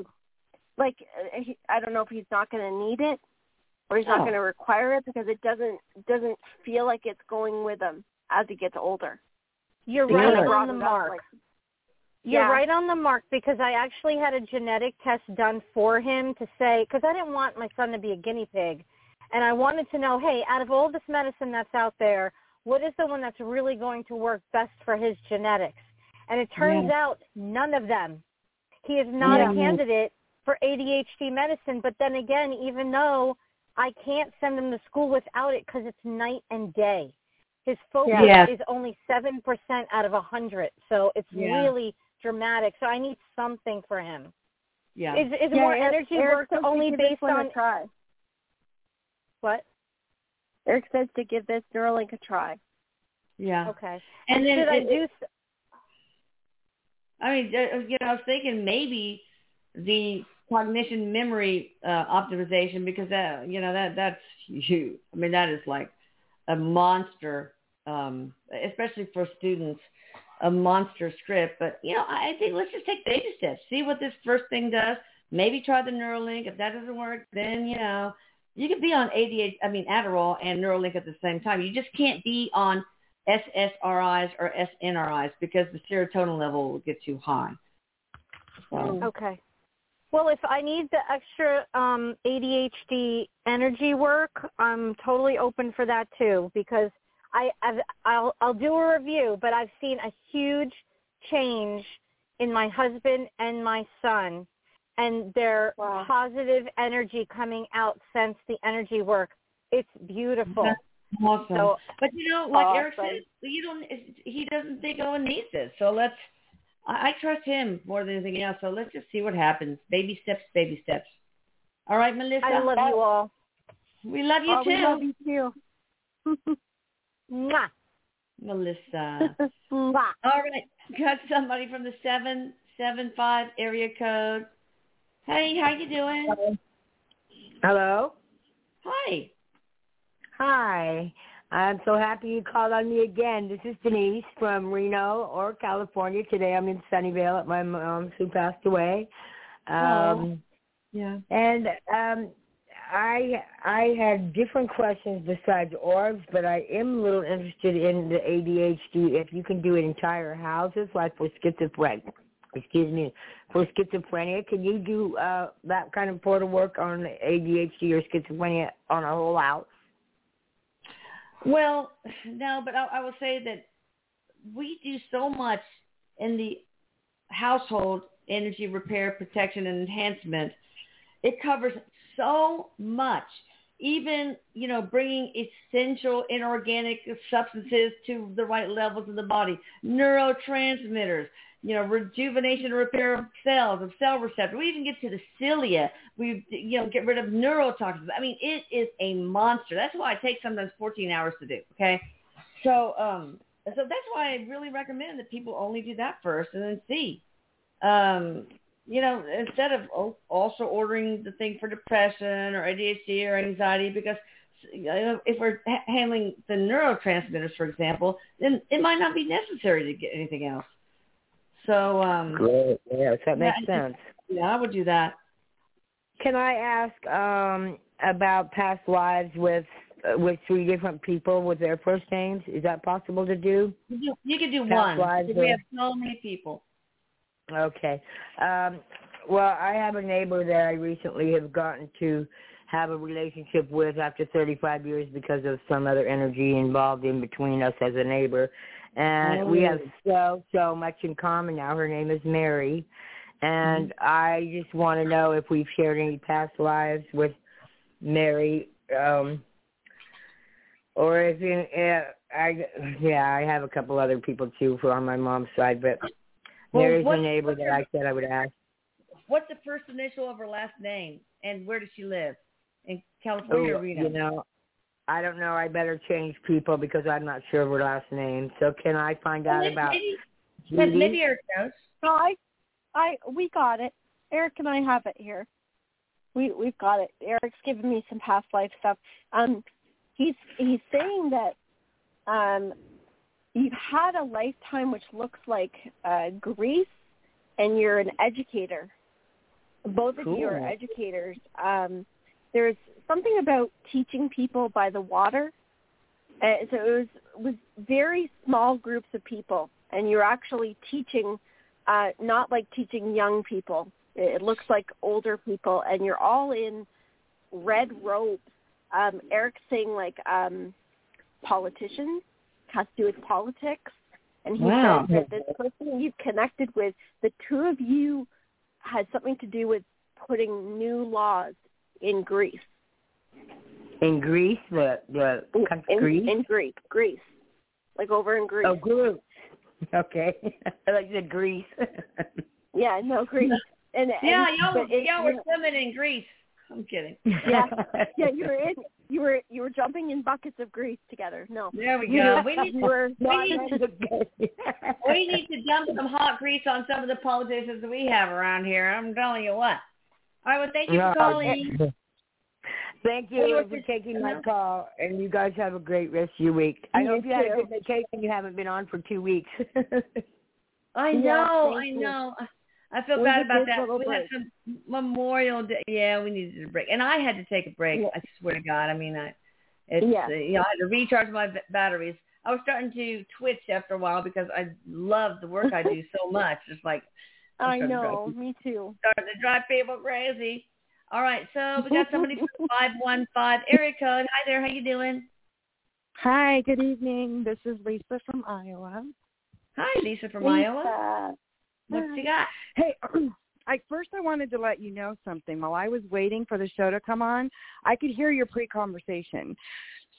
like, uh, he, I don't know if he's not going to need it or he's not Oh. going to require it because it doesn't doesn't feel like it's going with him as he gets older. You're right Kinda on the Brought it up, mark. like, You're Yeah. right on the mark because I actually had a genetic test done for him to say because I didn't want my son to be a guinea pig, and I wanted to know, hey, out of all this medicine that's out there, what is the one that's really going to work best for his genetics? And it turns out none of them. He is not Yeah. a candidate for ADHD medicine. But then again, even though I can't send him to school without it because it's night and day. His focus Yeah. is only seven percent out of a hundred, so it's Yeah. really dramatic. So I need something for him. Yeah. Is is Yeah, more Erik- energy Erik work only based on try. what? Erik says to give this Neuralink a try. yeah. Okay. And then should I it- do? s- I mean, uh, you know, I was thinking maybe the cognition memory uh, optimization because that, you know, that that's huge. I mean, that is like a monster, um, especially for students, a monster script. But you know, I think let's just take baby steps. See what this first thing does. Maybe try the Neuralink. If that doesn't work, then you know you could be on ADHD, I mean Adderall and Neuralink at the same time. You just can't be on SSRIs or SNRIs because the serotonin level will get too high. So, Okay. Well, if I need the extra um, ADHD energy work, I'm totally open for that too because I I've, I'll I'll do a review, but I've seen a huge change in my husband and my son and their Wow. positive energy coming out since the energy work. It's beautiful. That's awesome. So but you know, like Erik Awesome. said, you don't. He doesn't think Owen needs this. So let's. I, I trust him more than anything else. So let's just see what happens. Baby steps, baby steps. All right, Melissa. I love you all. We love you oh, too, we love you too. Mwah. Melissa. Mwah. All right, got somebody from the seven seven five area code. Hey, how you doing? Hello. Hi. Hi. I'm so happy you called on me again. This is Denise from Reno or California. Today I'm in Sunnyvale at my mom's who passed away. Um Yeah. and um I I had different questions besides orbs, but I am a little interested in the ADHD if you can do it entire houses like for schizophrenia. Excuse me. For schizophrenia, can you do uh that kind of portal work on ADHD or schizophrenia on a whole house? Well, no, but I, I will say that we do so much in the household energy repair, protection, and enhancement. It covers so much. Even, you know, bringing essential inorganic substances to the right levels in the body, neurotransmitters, you know, rejuvenation and repair of cells, of cell receptors. We even get to the cilia. We, you know, get rid of neurotoxins. I mean, it is a monster. That's why it takes sometimes 14 hours to do. Okay, so um, so that's why I really recommend that people only do that first and then see. Um, you know, instead of also ordering the thing for depression or ADHD or anxiety, because you know, if we're handling the neurotransmitters, for example, then it might not be necessary to get anything else. So, um, Great. Yes, that makes Yeah, sense. yeah, I would do that. Can I ask um about past lives with uh, with three different people with their first names? Is that possible to do? You, you could do That's one. why because We do. have so many people. Okay. Um, well, I have a neighbor that I recently have gotten to have a relationship with after 35 years because of some other energy involved in between us as a neighbor. And we have so, so much in common now. Her name is Mary. And I just want to know if we've shared any past lives with Mary. Um, or if you, uh, I, yeah, I have a couple other people too for on my mom's side, but Well, Mary's a neighbor that I said I would ask. What's the first initial of her last name, and where does she live? In California Oh, Reno? you know, I don't know. I better change people because I'm not sure of her last name. So can I find out maybe, about maybe, but Judy? maybe Erik knows. No, I, I, we got it. Erik and I have it here. We we've got it. Erik's given me some past life stuff. Um, he's he's saying that um, you've had a lifetime which looks like uh, Greece, and you're an educator. Both of you are educators. Um, there's something about teaching people by the water. Uh, so it was was very small groups of people, and you're actually teaching, uh, not like teaching young people. It, looks like older people, and you're all in red robes. Um, Erik's saying like um, politicians has to do with politics, and he Wow. says that this person you've connected with, the two of you had something to do with putting new laws in Greece. In Greece, the the In, country in, Greece. in Greece, Greece, like over in Greece. oh, Greece. Okay, I like the Greece. Yeah, no, Greece. And, and Yeah, y'all, but it- y'all were swimming in Greece. I'm kidding. Yeah. yeah, you were in you were you were jumping in buckets of grease together. No. There we go. We need you to, we need to we need to dump some hot grease on some of the politicians that we have around here. I'm telling you what. All right, well, thank you for calling. Thank You for taking my call, and you guys have a great rest of your week. I You hope you had a good vacation. You haven't been on for two weeks. I Yeah, know, I thank you. know. I feel bad about that. We had some Memorial Day. Yeah, we needed a break, and I had to take a break. Yeah. I swear to God. I mean, I, it's Yeah. uh, you know, I had to recharge my b- batteries. I was starting to twitch after a while because I love the work I do so much. It's like I starting to know, drive- me too. starting to drive people crazy. All right, so we got somebody from five one five area code. Hi there, how you doing? Hi, good evening. This is Lisa from Iowa. Hi, Lisa from Iowa. Lisa. What you got? Hey, I first I wanted to let you know something. While I was waiting for the show to come on, I could hear your pre-conversation.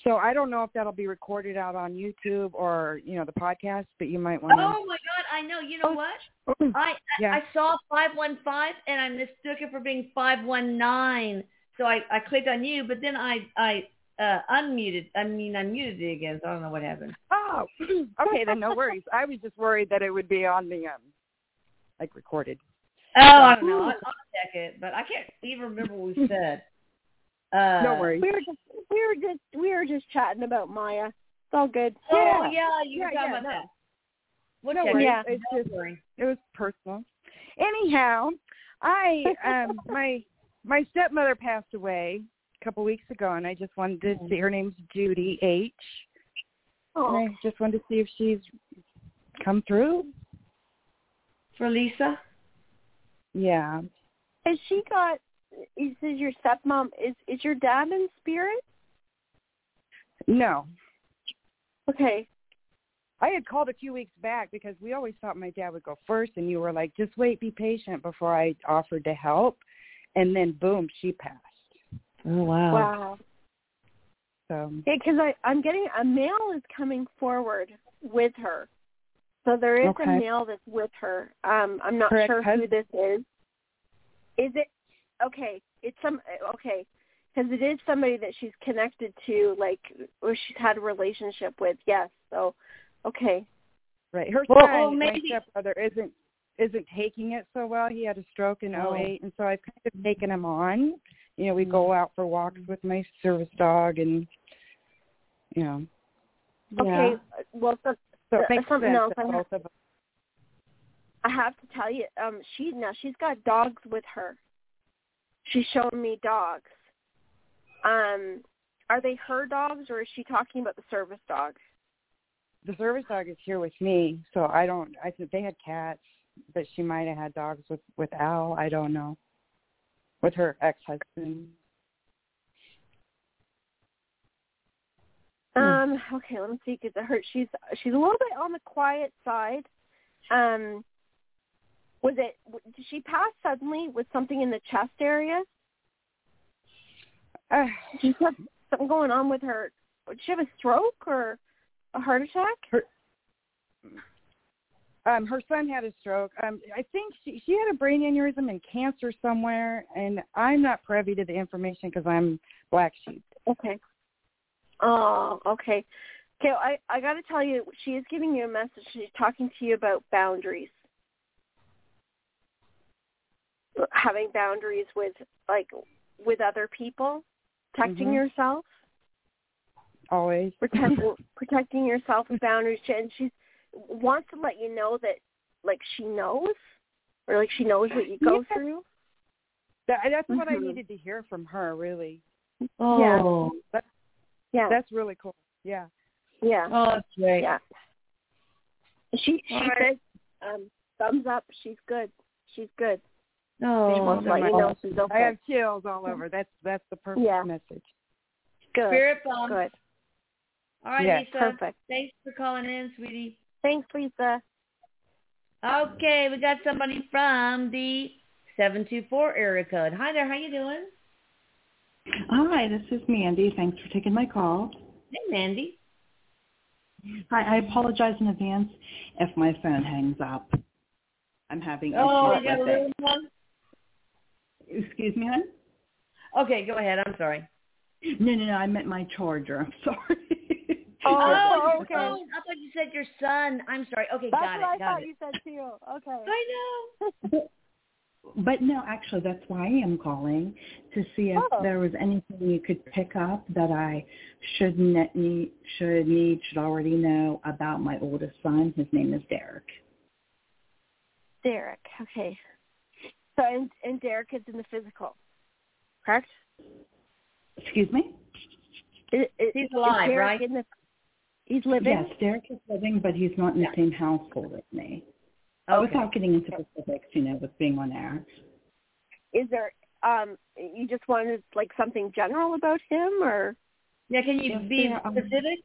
So I don't know if that'll be recorded out on YouTube or you know the podcast, but you might want to. Oh my God, I know. You know what? I I, Yeah. I saw five one five and I mistook it for being five one nine. So I I clicked on you, but then I I uh unmuted. I mean I muted it again. So I don't know what happened. Oh, okay, then no worries. I was just worried that it would be on the um, like recorded. Oh, I don't know. I'll, I'll check it, but I can't even remember what we said. Uh, No worries. We were just we were just we were just chatting about Maya. It's all good. Oh yeah, you were Yeah, talking yeah, about no. that. We'll No check worries. Yeah. It's just Don't it was personal. Anyhow, I um my my stepmother passed away a couple weeks ago, and I just wanted to see her name's Judy H. Oh, And I just wanted to see if she's come through. For Lisa. Yeah. has she got? Is is your stepmom? Is is your dad in spirit? No. Okay. I had called a few weeks back because we always thought my dad would go first, and you were like, "Just wait, be patient." Before I offered to help, and then boom, she passed. Oh wow. Wow. So because I I'm getting a male is coming forward with her, so there is Okay. a male that's with her. Um, I'm not Her sure who this is. Is it okay? It's some okay because it is somebody that she's connected to, like or she's had a relationship with. Yes, so okay. right, her Well, son, well, my maybe- stepbrother, isn't isn't taking it so well. He had a stroke in Oh. '08, and so I've kind of taken him on. You know, we go out for walks with my service dog, and you know, Okay, well, so, so Uh, it makes something sense else that I both of us. I have to tell you, um, she now she's got dogs with her. She's showing me dogs. Um, are they her dogs or is she talking about the service dog? The service dog is here with me, so I don't. I think they had cats, but she might have had dogs with with Al. I don't know. With her ex husband. Hmm. Um, okay, let me see because I heard she's she's a little bit on the quiet side. Um, was it? Did she pass suddenly with something in the chest area? Uh, She had something going on with her. Did she have a stroke or a heart attack? um, her son had a stroke. Um, I think she she had a brain aneurysm and cancer somewhere, and I'm not privy to the information because I'm black sheep. Okay. Oh, okay. Okay, I I got to tell you, she is giving you a message. She's talking to you about boundaries, having boundaries with like with other people, protecting Mhm. yourself, Always. protecting protecting yourself with boundaries. And she wants to let you know that like she knows, or like she knows what you go Yeah. through. That, that's what I Mhm. needed to hear from her. Really, Oh. Yeah, that's really cool. Yeah. yeah. Oh, that's great. Yeah. She she All right. said, um, thumbs up. She's good. She's good. Oh, she Oh, wants to you know she's. I have chills all over. That's that's the perfect Yeah. message. good. spirit bomb. Good. All right, Yeah, Lisa. Perfect. Thanks for calling in, sweetie. Thanks, Lisa. Okay, we got somebody from the 724 area code. Hi there, how you doing? Hi, this is Mandy. Thanks for taking my call. Hey, Mandy. Hi, I apologize in advance if my phone hangs up. I'm having Oh, issues you got a with it. Little one? Excuse me, hon? Okay, go ahead. I'm sorry. No, no, no. I meant my charger. I'm sorry. Oh, your okay. phone. I thought you said your son. I'm sorry. Okay, That's got what I. Got thought it. you said too. Okay. I know. but no, actually, that's why I am calling to see if Oh. there was anything you could pick up that I should ne- need, should need, should already know about my oldest son. His name is Derek. Derek. Okay. So and and Derek is in the physical, correct? Excuse me? Is, is, He's alive, Derek right? In the, he's living. Yes, Derek is living, but he's not in the same household with me. Okay. Without getting into specifics, you know, with being on air. Is there um you just wanted like something general about him or Yeah, can you If be there are- specific?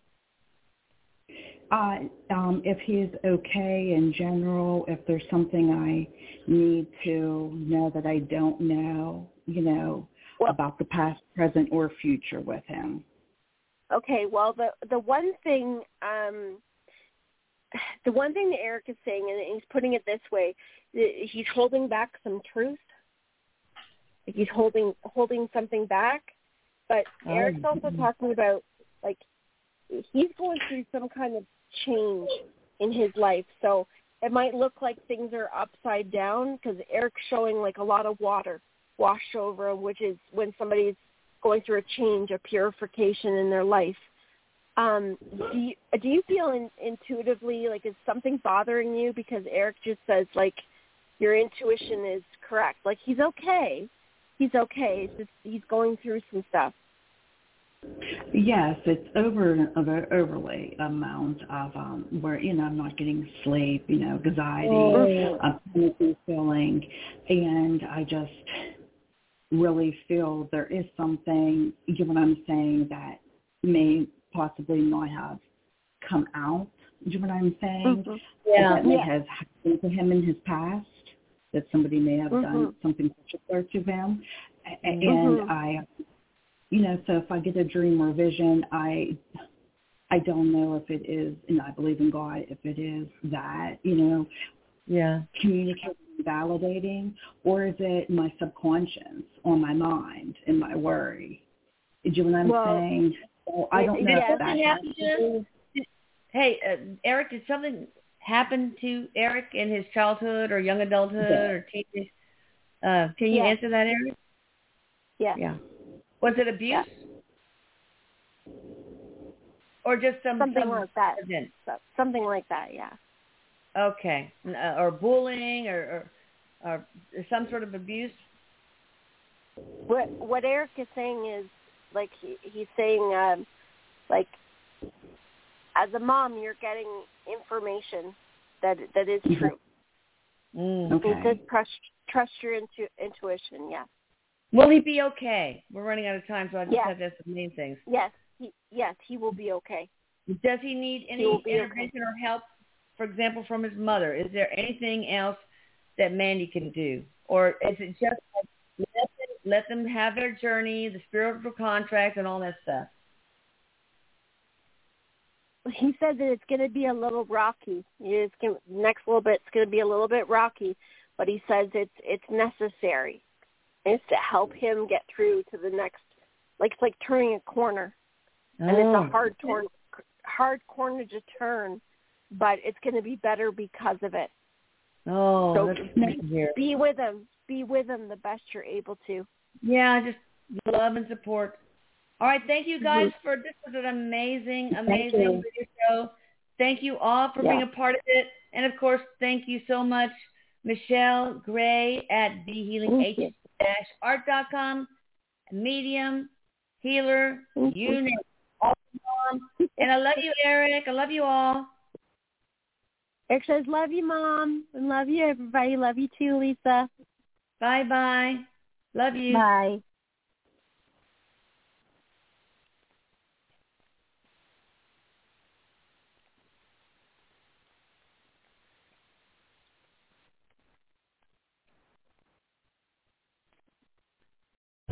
Uh, um, if he's okay in general, if there's something I need to know that I don't know, you know, Well- about the past, present, or future with him. Okay, well the the one thing um the one thing that Erik is saying and he's putting it this way, he's holding back some truth. He's holding holding something back. But Oh. Erik's also talking about like he's going through some kind of change in his life. So it might look like things are upside down because Erik's showing like a lot of water washed over him, which is when somebody's going through a change, a purification in their life. Um, do you do you feel in, intuitively like is something bothering you? Because Erik just says like your intuition is correct. Like he's okay, he's okay. It's just he's going through some stuff. Yes, it's over an overly amount of um, where you know I'm not getting sleep, you know, anxiety, Oh. Panicky feeling, and I just really feel there is something, you know what I'm saying, that may possibly not have come out. You know what I'm saying? Mhm. Yeah. that may Yeah. have happened to him in his past, that somebody may have done Mhm. something particular to him. And Mhm. I, you know, so if I get a dream or vision, I, I don't know if it is, and I believe in God, if it is that, you know, Yeah. communicating, validating, or is it my subconscious or my mind and my worry? Do you know what I'm Well, saying? So I don't know if that happened to to Hey, uh, Erik, did something happen to Eric in his childhood or young adulthood Yes. or teenage? Uh, can you Yes. answer that, Erik? Yeah. Yeah. Was it abuse? Or just some Something some like that. event? So, something like that. Yeah. Okay. Uh, or bullying or, or or some sort of abuse? What what Erik is saying is like he, he's saying um, like as a mom you're getting information that that is Mhm. true. Mm. Okay. He says trust trust your intu- intuition. Yeah. Will he be okay? We're running out of time, so I just Yeah. have to ask the main things. Yes. He yes he will be okay. Does he need any will be okay. intervention or help, for example, from his mother? Is there anything else that Mandy can do? Or is it just like, let them, let them have their journey, the spiritual contract, and all that stuff? He said that it's going to be a little rocky. It's gonna, next little bit it's going to be a little bit rocky, but he says it's it's necessary. It's to help him get through to the next. Like it's like turning a corner. and it's Oh. a hard torn, hard corner to turn, but it's going to be better because of it. Oh, So good. Be with him. Be with him the best you're able to. Yeah, just love and support. All right, thank you mm-hmm. guys for this was an amazing, amazing you. video show. Thank you all for being a part of it, and of course, thank you so much, Michelle Gray at thehealing-art.com, medium, healer, mm-hmm. you name it. And I love you, Erik. I love you all. Erik says, "Love you, mom, and love you, everybody. Love you too, Lisa. Bye bye. Love you. Bye."